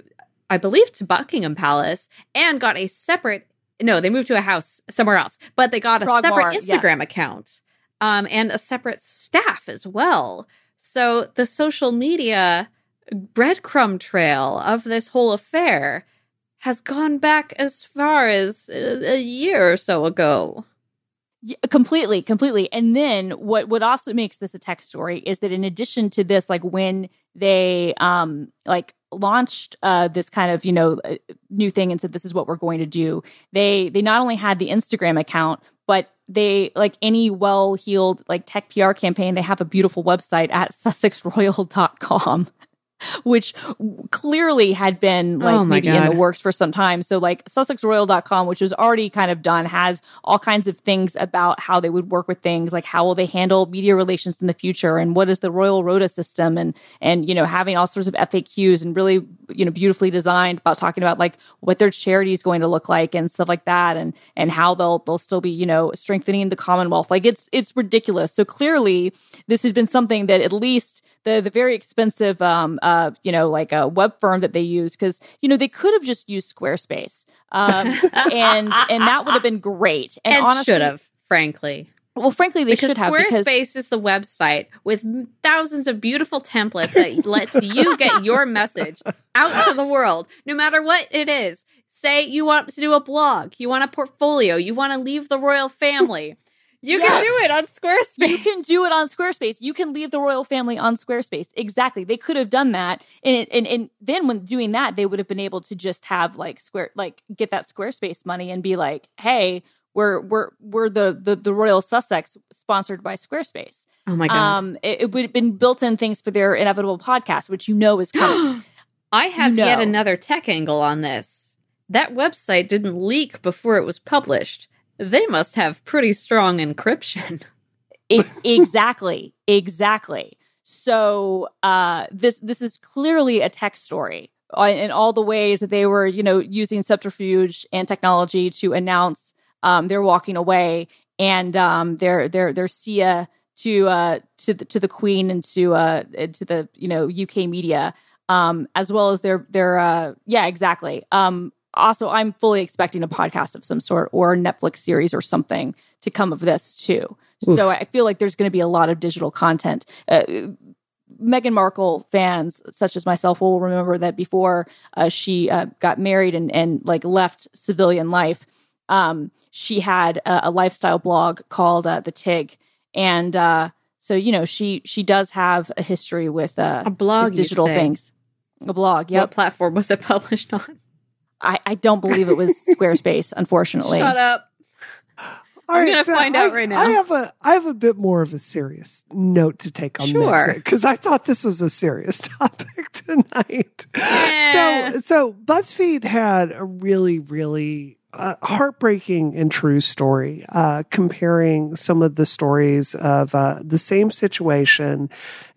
I believe to Buckingham Palace and got a separate no, they moved to a house somewhere else, but they got a separate Instagram yes. account um, and a separate staff as well. So the social media breadcrumb trail of this whole affair has gone back as far as a year or so ago. Yeah, completely, completely. And then what what also makes this a tech story is that in addition to this, like when they um like launched uh this kind of you know uh, new thing and said this is what we're going to do, they they not only had the Instagram account, but they like any well-heeled like tech PR campaign, they have a beautiful website at sussexroyal.com which clearly had been oh like oh maybe God. in the works for some time. So like sussexroyal.com, which was already kind of done, has all kinds of things about how they would work with things, like how will they handle media relations in the future and what is the royal rota system and and you know, having all sorts of FAQs and really, you know, beautifully designed about talking about like what their charity is going to look like and stuff like that and and how they'll they'll still be, you know, strengthening the Commonwealth. Like it's it's ridiculous. So clearly this has been something that at least the the very expensive um uh you know like a web firm that they use because you know they could have just used Squarespace um and and that would have been great and, and honestly, should have frankly well, frankly, they because should have Squarespace because... is the website with thousands of beautiful templates that lets you get your message out to the world, no matter what it is. Say you want to do a blog, you want a portfolio, you want to leave the royal family. You yes. can do it on Squarespace. You can do it on Squarespace. You can leave the royal family on Squarespace. Exactly. They could have done that. And, and, and then when doing that, they would have been able to just have like square, like get that Squarespace money and be like, Hey, we're, we're, we're the, the, the Royal Sussex sponsored by Squarespace. Oh my God. Um, it, it would have been built in things for their inevitable podcast, which you know is coming. I have you know. yet another tech angle on this. That website didn't leak before it was published they must have pretty strong encryption. exactly, exactly. So uh, this this is clearly a tech story uh, in all the ways that they were, you know, using subterfuge and technology to announce um, they're walking away, and um, their their their SIA to uh, to the to the Queen and to uh, to the you know UK media, um, as well as their their uh, yeah exactly um, also I'm fully expecting a podcast of some sort or a Netflix series or something to come of this too. Oof. So I feel like there's going to be a lot of digital content. Uh, Meghan Markle fans, such as myself, will remember that before uh, she uh, got married and, and like left civilian life, um, she had a, a, lifestyle blog called uh, the Tig, and uh, so you know she she does have a history with uh, a blog, with digital things. A blog. Yep. What platform was it published on? I, I don't believe it was Squarespace. Unfortunately, shut up. I'm right, gonna so find I, out right now. I have a I have a bit more of a serious note to take on sure. because I thought this was a serious topic tonight. Yeah. So so BuzzFeed had a really really uh, heartbreaking and true story, uh, comparing some of the stories of uh, the same situation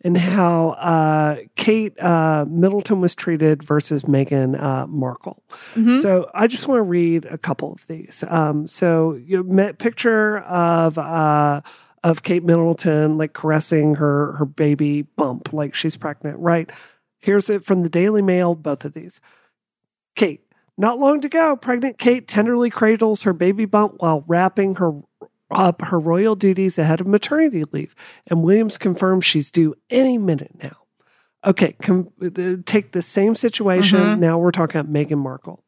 and how uh, Kate uh, Middleton was treated versus Meghan uh, Markle. Mm-hmm. So I just want to read a couple of these. Um, so you met picture of of Kate Middleton like caressing her her baby bump like she's pregnant, right? Here's it from the Daily Mail. Both of these. Kate not long to go, pregnant Kate tenderly cradles her baby bump while wrapping her up her royal duties ahead of maternity leave, and Williams confirms she's due any minute now. Okay, com- uh, take the same situation. Mm-hmm. Now we're talking about Meghan Markle.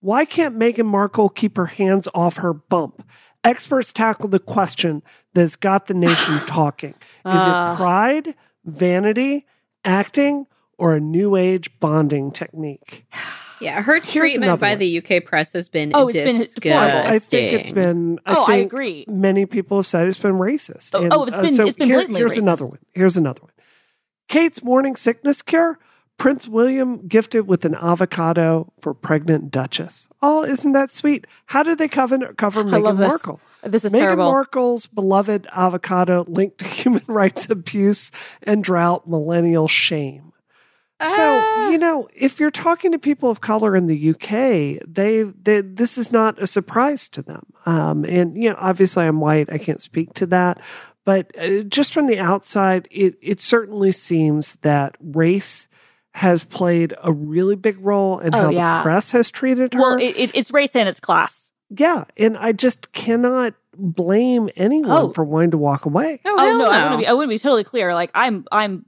Why can't Meghan Markle keep her hands off her bump? Experts tackle the question that's got the nation talking. Is uh. it pride, vanity, acting, or a new age bonding technique? Yeah, her treatment by one. the UK press has been oh, it's disgusting. been horrible. I think it's been. I oh, I agree. Many people have said it's been racist. Oh, and, oh it's been. Uh, so it's been here, Here's racist. another one. Here's another one. Kate's morning sickness cure. Prince William gifted with an avocado for pregnant Duchess. Oh, isn't that sweet? How did they cover, cover Meghan this. Markle? This is Meghan terrible. Markle's beloved avocado linked to human rights abuse and drought millennial shame. So Ah. you know, if you're talking to people of color in the UK, they, they this is not a surprise to them. Um, and you know, obviously, I'm white; I can't speak to that. But uh, just from the outside, it it certainly seems that race has played a really big role in Oh, how yeah. the press has treated her. Well, it, it, it's race and it's class. yeah, and I just cannot blame anyone Oh. for wanting to walk away. Oh, Oh hell no, I no. want to be. I want to be totally clear. Like I'm, I'm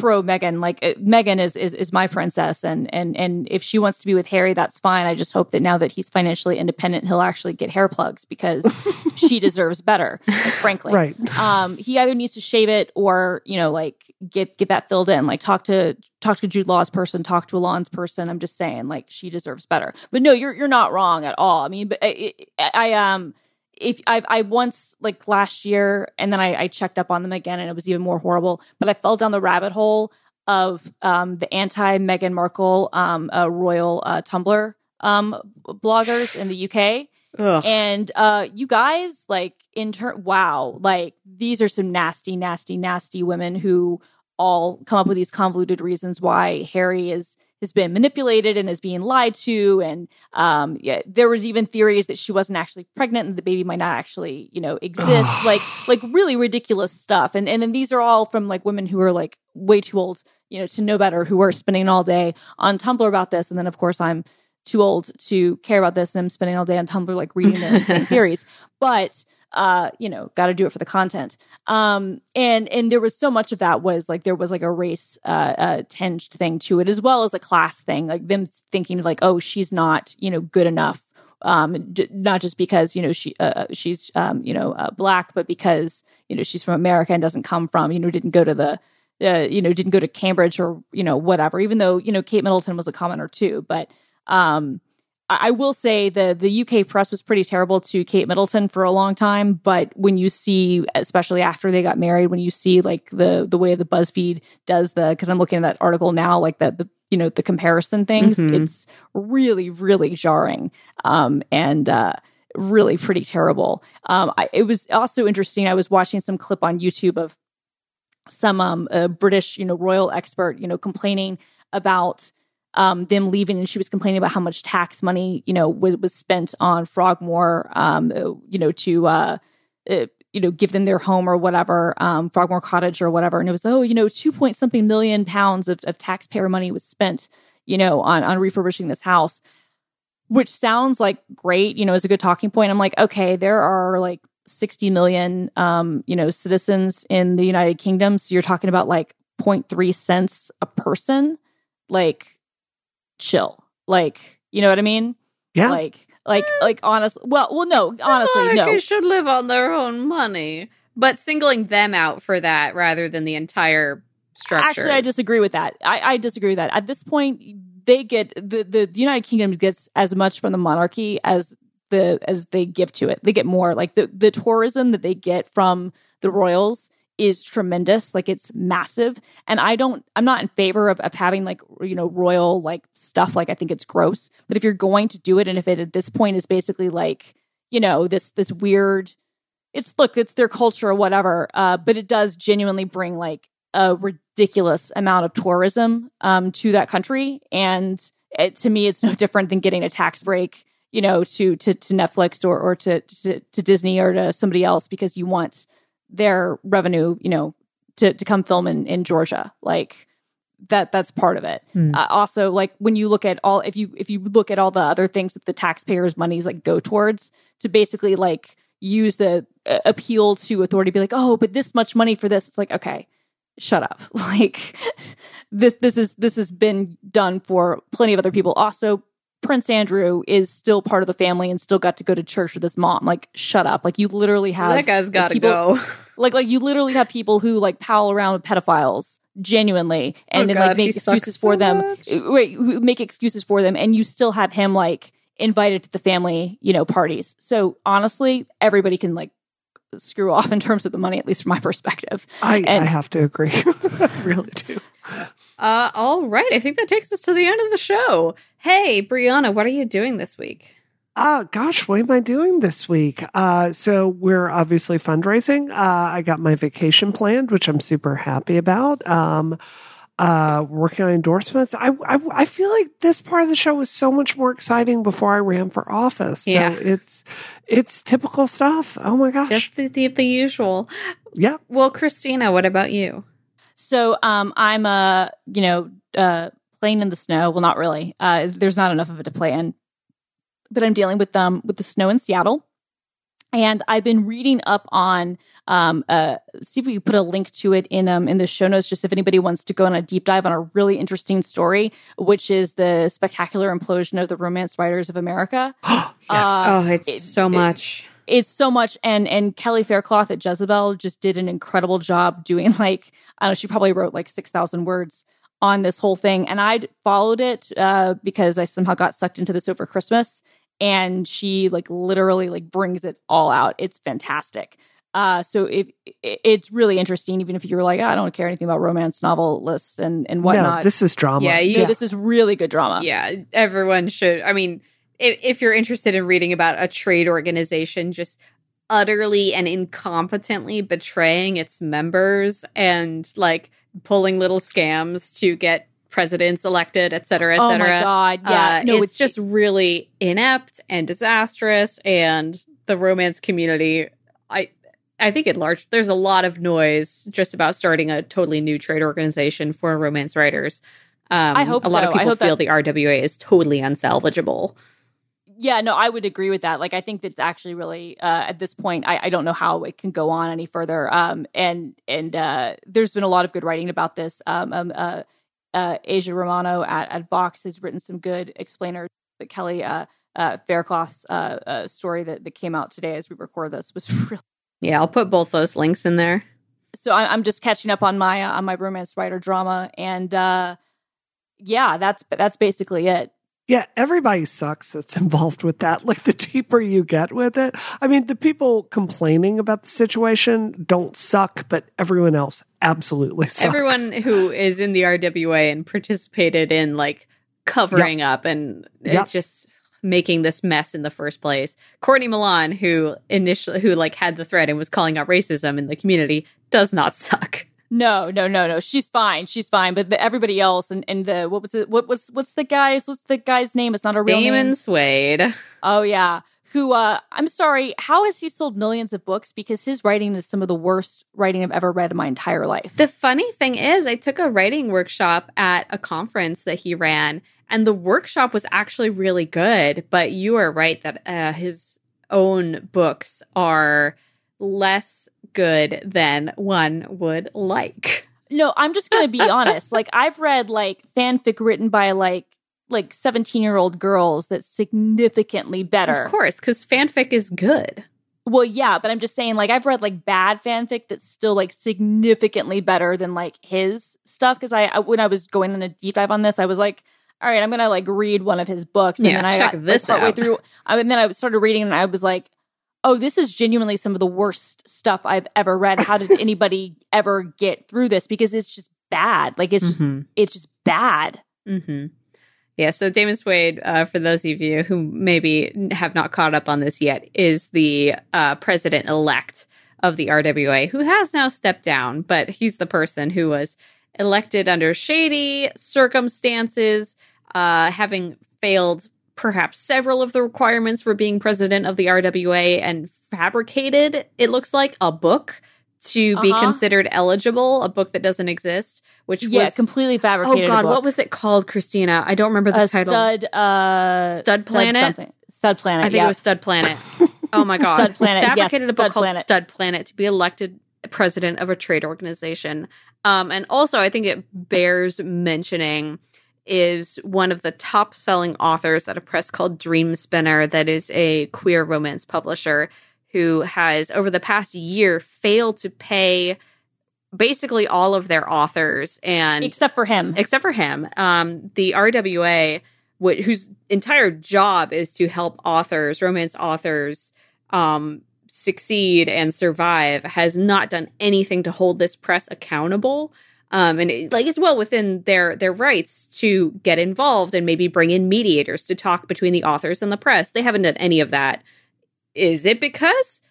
pro Meghan. Like uh, Meghan is, is is my princess, and and and if she wants to be with Harry, that's fine. I just hope that now that he's financially independent, he'll actually get hair plugs because she deserves better. Like, frankly, Right. Um, he either needs to shave it or you know, like get get that filled in. Like talk to talk to Jude Law's person, talk to Elon's person. I'm just saying, like she deserves better. But no, you're you're not wrong at all. I mean, but I, I, I um if I I once like last year and then I, I checked up on them again and it was even more horrible. But I fell down the rabbit hole of um the anti Meghan Markle um uh, royal uh, Tumblr um bloggers in the UK. Ugh. And uh you guys like in turn wow, like these are some nasty, nasty, nasty women who all come up with these convoluted reasons why Harry is has been manipulated and is being lied to. And um yeah there was even theories that she wasn't actually pregnant and the baby might not actually you know exist. Like like really ridiculous stuff. And and then these are all from like women who are like way too old you know to know better who are spending all day on Tumblr about this. And then of course I'm too old to care about this and I'm spending all day on Tumblr like reading their theories. But uh you know got to do it for the content. Um and and there was so much of that was like there was like a race uh, uh tinged thing to it as well as a class thing like them thinking like oh she's not you know good enough um d- not just because you know she uh, she's um you know uh, black but because you know she's from America and doesn't come from you know didn't go to the uh, you know didn't go to Cambridge or you know whatever even though you know Kate Middleton was a commenter too but um I will say the the UK press was pretty terrible to Kate Middleton for a long time, but when you see, especially after they got married, when you see like the the way the BuzzFeed does the, because I'm looking at that article now, like the the you know the comparison things, Mhm. it's really really jarring, um, and uh, really pretty terrible. Um, I, it was also interesting. I was watching some clip on YouTube of some um a British you know royal expert you know complaining about um, them leaving, and she was complaining about how much tax money, you know, was was spent on Frogmore, um, you know, to uh, uh, you know, give them their home or whatever, um, Frogmore Cottage or whatever, and it was oh, you know, two point something million pounds of, of taxpayer money was spent, you know, on on refurbishing this house, which sounds like great, you know, is a good talking point. I'm like, okay, there are like 60 million, um, you know, citizens in the United Kingdom. So you're talking about like 0.3 cents a person. Like, chill. Like, you know what I mean? Yeah. Like, like, like, honest. Well, well, no, honestly, no. should live on their own money, but singling them out for that rather than the entire structure. Actually, I disagree with that. I, I disagree with that. At this point, they get the, the the United Kingdom gets as much from the monarchy as the as they give to it. They get more. Like the the tourism that they get from the royals is tremendous. Like it's massive. And i don't i'm not in favor of, of having like you know royal like stuff. Like i think it's gross. But if you're going to do it and if it at this point is basically like you know this this weird it's look it's their culture or whatever uh but it does genuinely bring like a ridiculous amount of tourism um to that country. And it, to me it's no different than getting a tax break you know to to, to netflix or or to, to to disney or to somebody else because you want their revenue, you know, to, to come film in, in Georgia. Like that that's part of it. Hmm. Uh, also, like when you look at all if you if you look at all the other things that the taxpayers' monies like go towards to basically like use the uh, appeal to authority, be like, oh, but this much money for this. It's like okay, shut up. Like this this is this has been done for plenty of other people. Also, Prince Andrew is still part of the family and still got to go to church with his mom. Like, shut up. Like, you literally have that guy's like, got to people- go. Like, like you literally have people who like pal around with pedophiles genuinely, and Oh, then God, like make sucks excuses so for them. much. Uh, Wait, make excuses for them, and you still have him like invited to the family, you know, parties. So honestly, everybody can like screw off in terms of the money, at least from my perspective. I, And- I have to agree. I really do. Uh, all right. I think that takes us to the end of the show. Hey, Brianna, what are you doing this week? Uh, gosh, what am I doing this week? Uh, so we're obviously fundraising. Uh, I got my vacation planned, which I'm super happy about. Um, uh, working on endorsements. I, I, I feel like this part of the show was so much more exciting before I ran for office. So Yeah. it's, it's typical stuff. Oh my gosh. Just the, the, the usual. yeah. Well, Christina, what about you? So um, I'm uh, you know uh, playing in the snow. Well, not really. Uh, there's not enough of it to play in, but I'm dealing with um with the snow in Seattle. And I've been reading up on um uh see if we can put a link to it in um in the show notes just if anybody wants to go on a deep dive on a really interesting story, which is the spectacular implosion of the romance writers of America. yes. Uh, oh, it's it- so it- much. It's so much and and kelly faircloth at jezebel just did an incredible job doing like i don't know she probably wrote like 6000 words on this whole thing and i'd followed it uh because i somehow got sucked into this over christmas and she like literally like brings it all out it's fantastic uh so if it, it's really interesting even if you're like i don't care anything about romance novel lists and and whatnot No, this is drama. Yeah, you- No, this is really good drama yeah, everyone should. I mean, if, if you're interested in reading about a trade organization just utterly and incompetently betraying its members and like pulling little scams to get presidents elected, et cetera, et oh cetera. my god yeah Uh, no it's, just really inept and disastrous, and the romance community, I, I think at large, there's a lot of noise just about starting a totally new trade organization for romance writers. Um, I hope a lot so. of people feel that- the RWA is totally unsalvageable. Yeah, no, I would agree with that. Like, I think that's actually really uh, at this point. I, I don't know how it can go on any further. Um, and and uh, there's been a lot of good writing about this. Um, um uh, uh, Aja Romano at, at Vox has written some good explainers. But Kelly uh, uh, Faircloth's uh, uh, story that, that came out today as we record this was really. Yeah, I'll put both those links in there. So I, I'm just catching up on my uh, on my romance writer drama, and uh, yeah, that's that's basically it. Yeah, everybody sucks that's involved with that. Like the deeper you get with it. I mean, the people complaining about the situation don't suck, but everyone else absolutely sucks. Everyone who is in the RWA and participated in like covering up and uh, Yep. just making this mess in the first place. Courtney Milan, who initially who like had the thread and was calling out racism in the community, does not suck. No, no, no, no. She's fine. She's fine. But the, everybody else and, and the what was it? What was what's the guy's? What's the guy's name? It's not a real Damon name. Suede. Oh yeah. Who? uh I'm sorry. How has he sold millions of books? Because his writing is some of the worst writing I've ever read in my entire life. The funny thing is, I took a writing workshop at a conference that he ran, and the workshop was actually really good. But you are right that uh, his own books are less good than one would like. No, I'm just gonna be honest. Like I've read like fanfic written by like like 17 year old girls that's significantly better. Of course, because fanfic is good. Well, yeah, but I'm just saying, like, I've read like bad fanfic that's still like significantly better than like his stuff. Cause I, I when I was going on a deep dive on this, I was like, all right, I'm gonna like read one of his books. And Yeah, then I check got this like, out. through, I, and then I started reading and I was like, oh, this is genuinely some of the worst stuff I've ever read. How did anybody ever get through this? Because it's just bad. Like, it's just, Mhm. it's just bad. Mm-hmm. Yeah, so Damon Suede, uh, for those of you who maybe have not caught up on this yet, is the uh, president elect of the RWA, who has now stepped down, but he's the person who was elected under shady circumstances, uh, having failed perhaps several of the requirements for being president of the RWA and fabricated, it looks like, a book to be Uh-huh. considered eligible, a book that doesn't exist, which Yeah, was completely fabricated. Oh. God, what was it called, Christina? I don't remember the a title. stud uh Stud Planet? something. stud planet I think yeah it was Stud Planet. Oh my God, Stud Planet, yes, Fabricated a book called Planet. Stud Planet to be elected president of a trade organization. Um, and also, I think it bears mentioning is one of the top selling authors at a press called Dream Spinner, that is a queer romance publisher who has over the past year failed to pay basically all of their authors and except for him except for him. Um, the RWA, wh- whose entire job is to help authors, romance authors, um, succeed and survive, has not done anything to hold this press accountable. Um, and it, like it's well within their their rights to get involved and maybe bring in mediators to talk between the authors and the press. They haven't done any of that. Is it because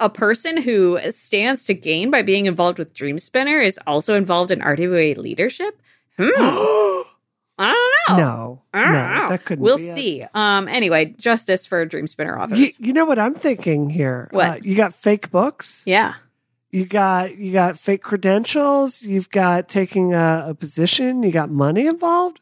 a person who stands to gain by being involved with Dream Spinner is also involved in RWA leadership? Hmm. I don't know. no, I don't no, know. that couldn't. We'll be it. see. Um. Anyway, justice for Dream Spinner authors. You, you know what I'm thinking here? What? Uh, you got fake books. yeah. You got you got fake credentials. You've got taking a, a position. You got money involved.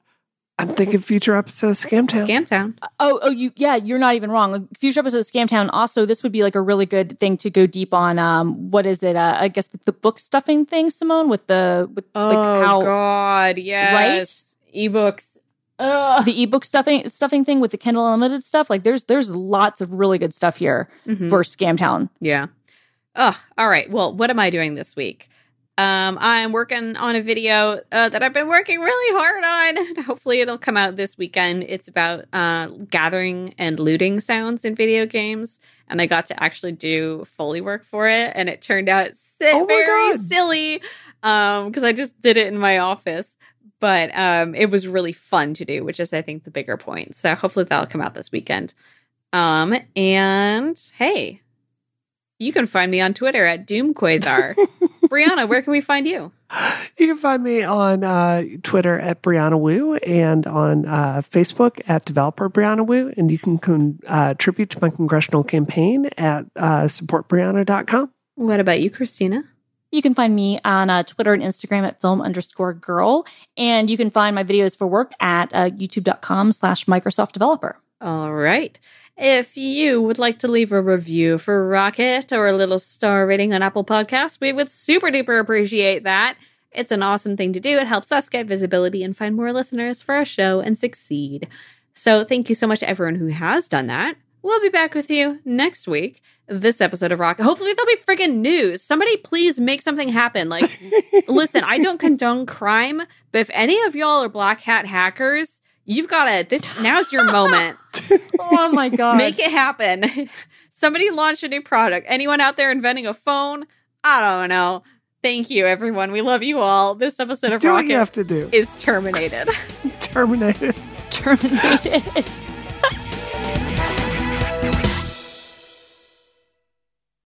I'm thinking future episode of Scamtown. Scamtown. oh oh you yeah you're not even wrong future episode of scamtown also this would be like a really good thing to go deep on um what is it uh, i guess the, the book stuffing thing simone with the with Oh like how God. Yes. right Ebooks. Ugh. the ebook stuffing stuffing thing with the kindle unlimited stuff like there's there's lots of really good stuff here Mhm. for scamtown Yeah. Oh, all right. Well, what am I doing this week? Um, I'm working on a video uh, that I've been working really hard on. Hopefully, it'll come out this weekend. It's about uh, gathering and looting sounds in video games, and I got to actually do foley work for it, and it turned out si- Oh very God. silly because I just did it in my office. But um, it was really fun to do, which is, I think, the bigger point. So hopefully that'll come out this weekend. Um, and hey, you can find me on Twitter at DoomQuasar. Brianna, where can we find you? You can find me on uh, Twitter at Brianna Wu and on uh, Facebook at Developer Brianna Wu. And you can contribute to my congressional campaign at uh, supportbrianna.com. What about you, Christina? You can find me on uh, Twitter and Instagram at film underscore girl. And you can find my videos for work at uh, youtube.com slash Microsoft developer. All right. If you would like to leave a review for Rocket or a little star rating on Apple Podcasts, we would super duper appreciate that. It's an awesome thing to do. It helps us get visibility and find more listeners for our show and succeed. So thank you so much to everyone who has done that. We'll be back with you next week. This episode of Rocket. Hopefully there'll be friggin' news. Somebody please make something happen. Like, listen, I don't condone crime, but if any of y'all are black hat hackers, you've got it. this, now's your moment. Oh my God. Make it happen. Somebody launch a new product. Anyone out there inventing a phone? I don't know. Thank you, everyone. We love you all. This episode of Do what you Rocket have to do. is terminated. Terminated. terminated.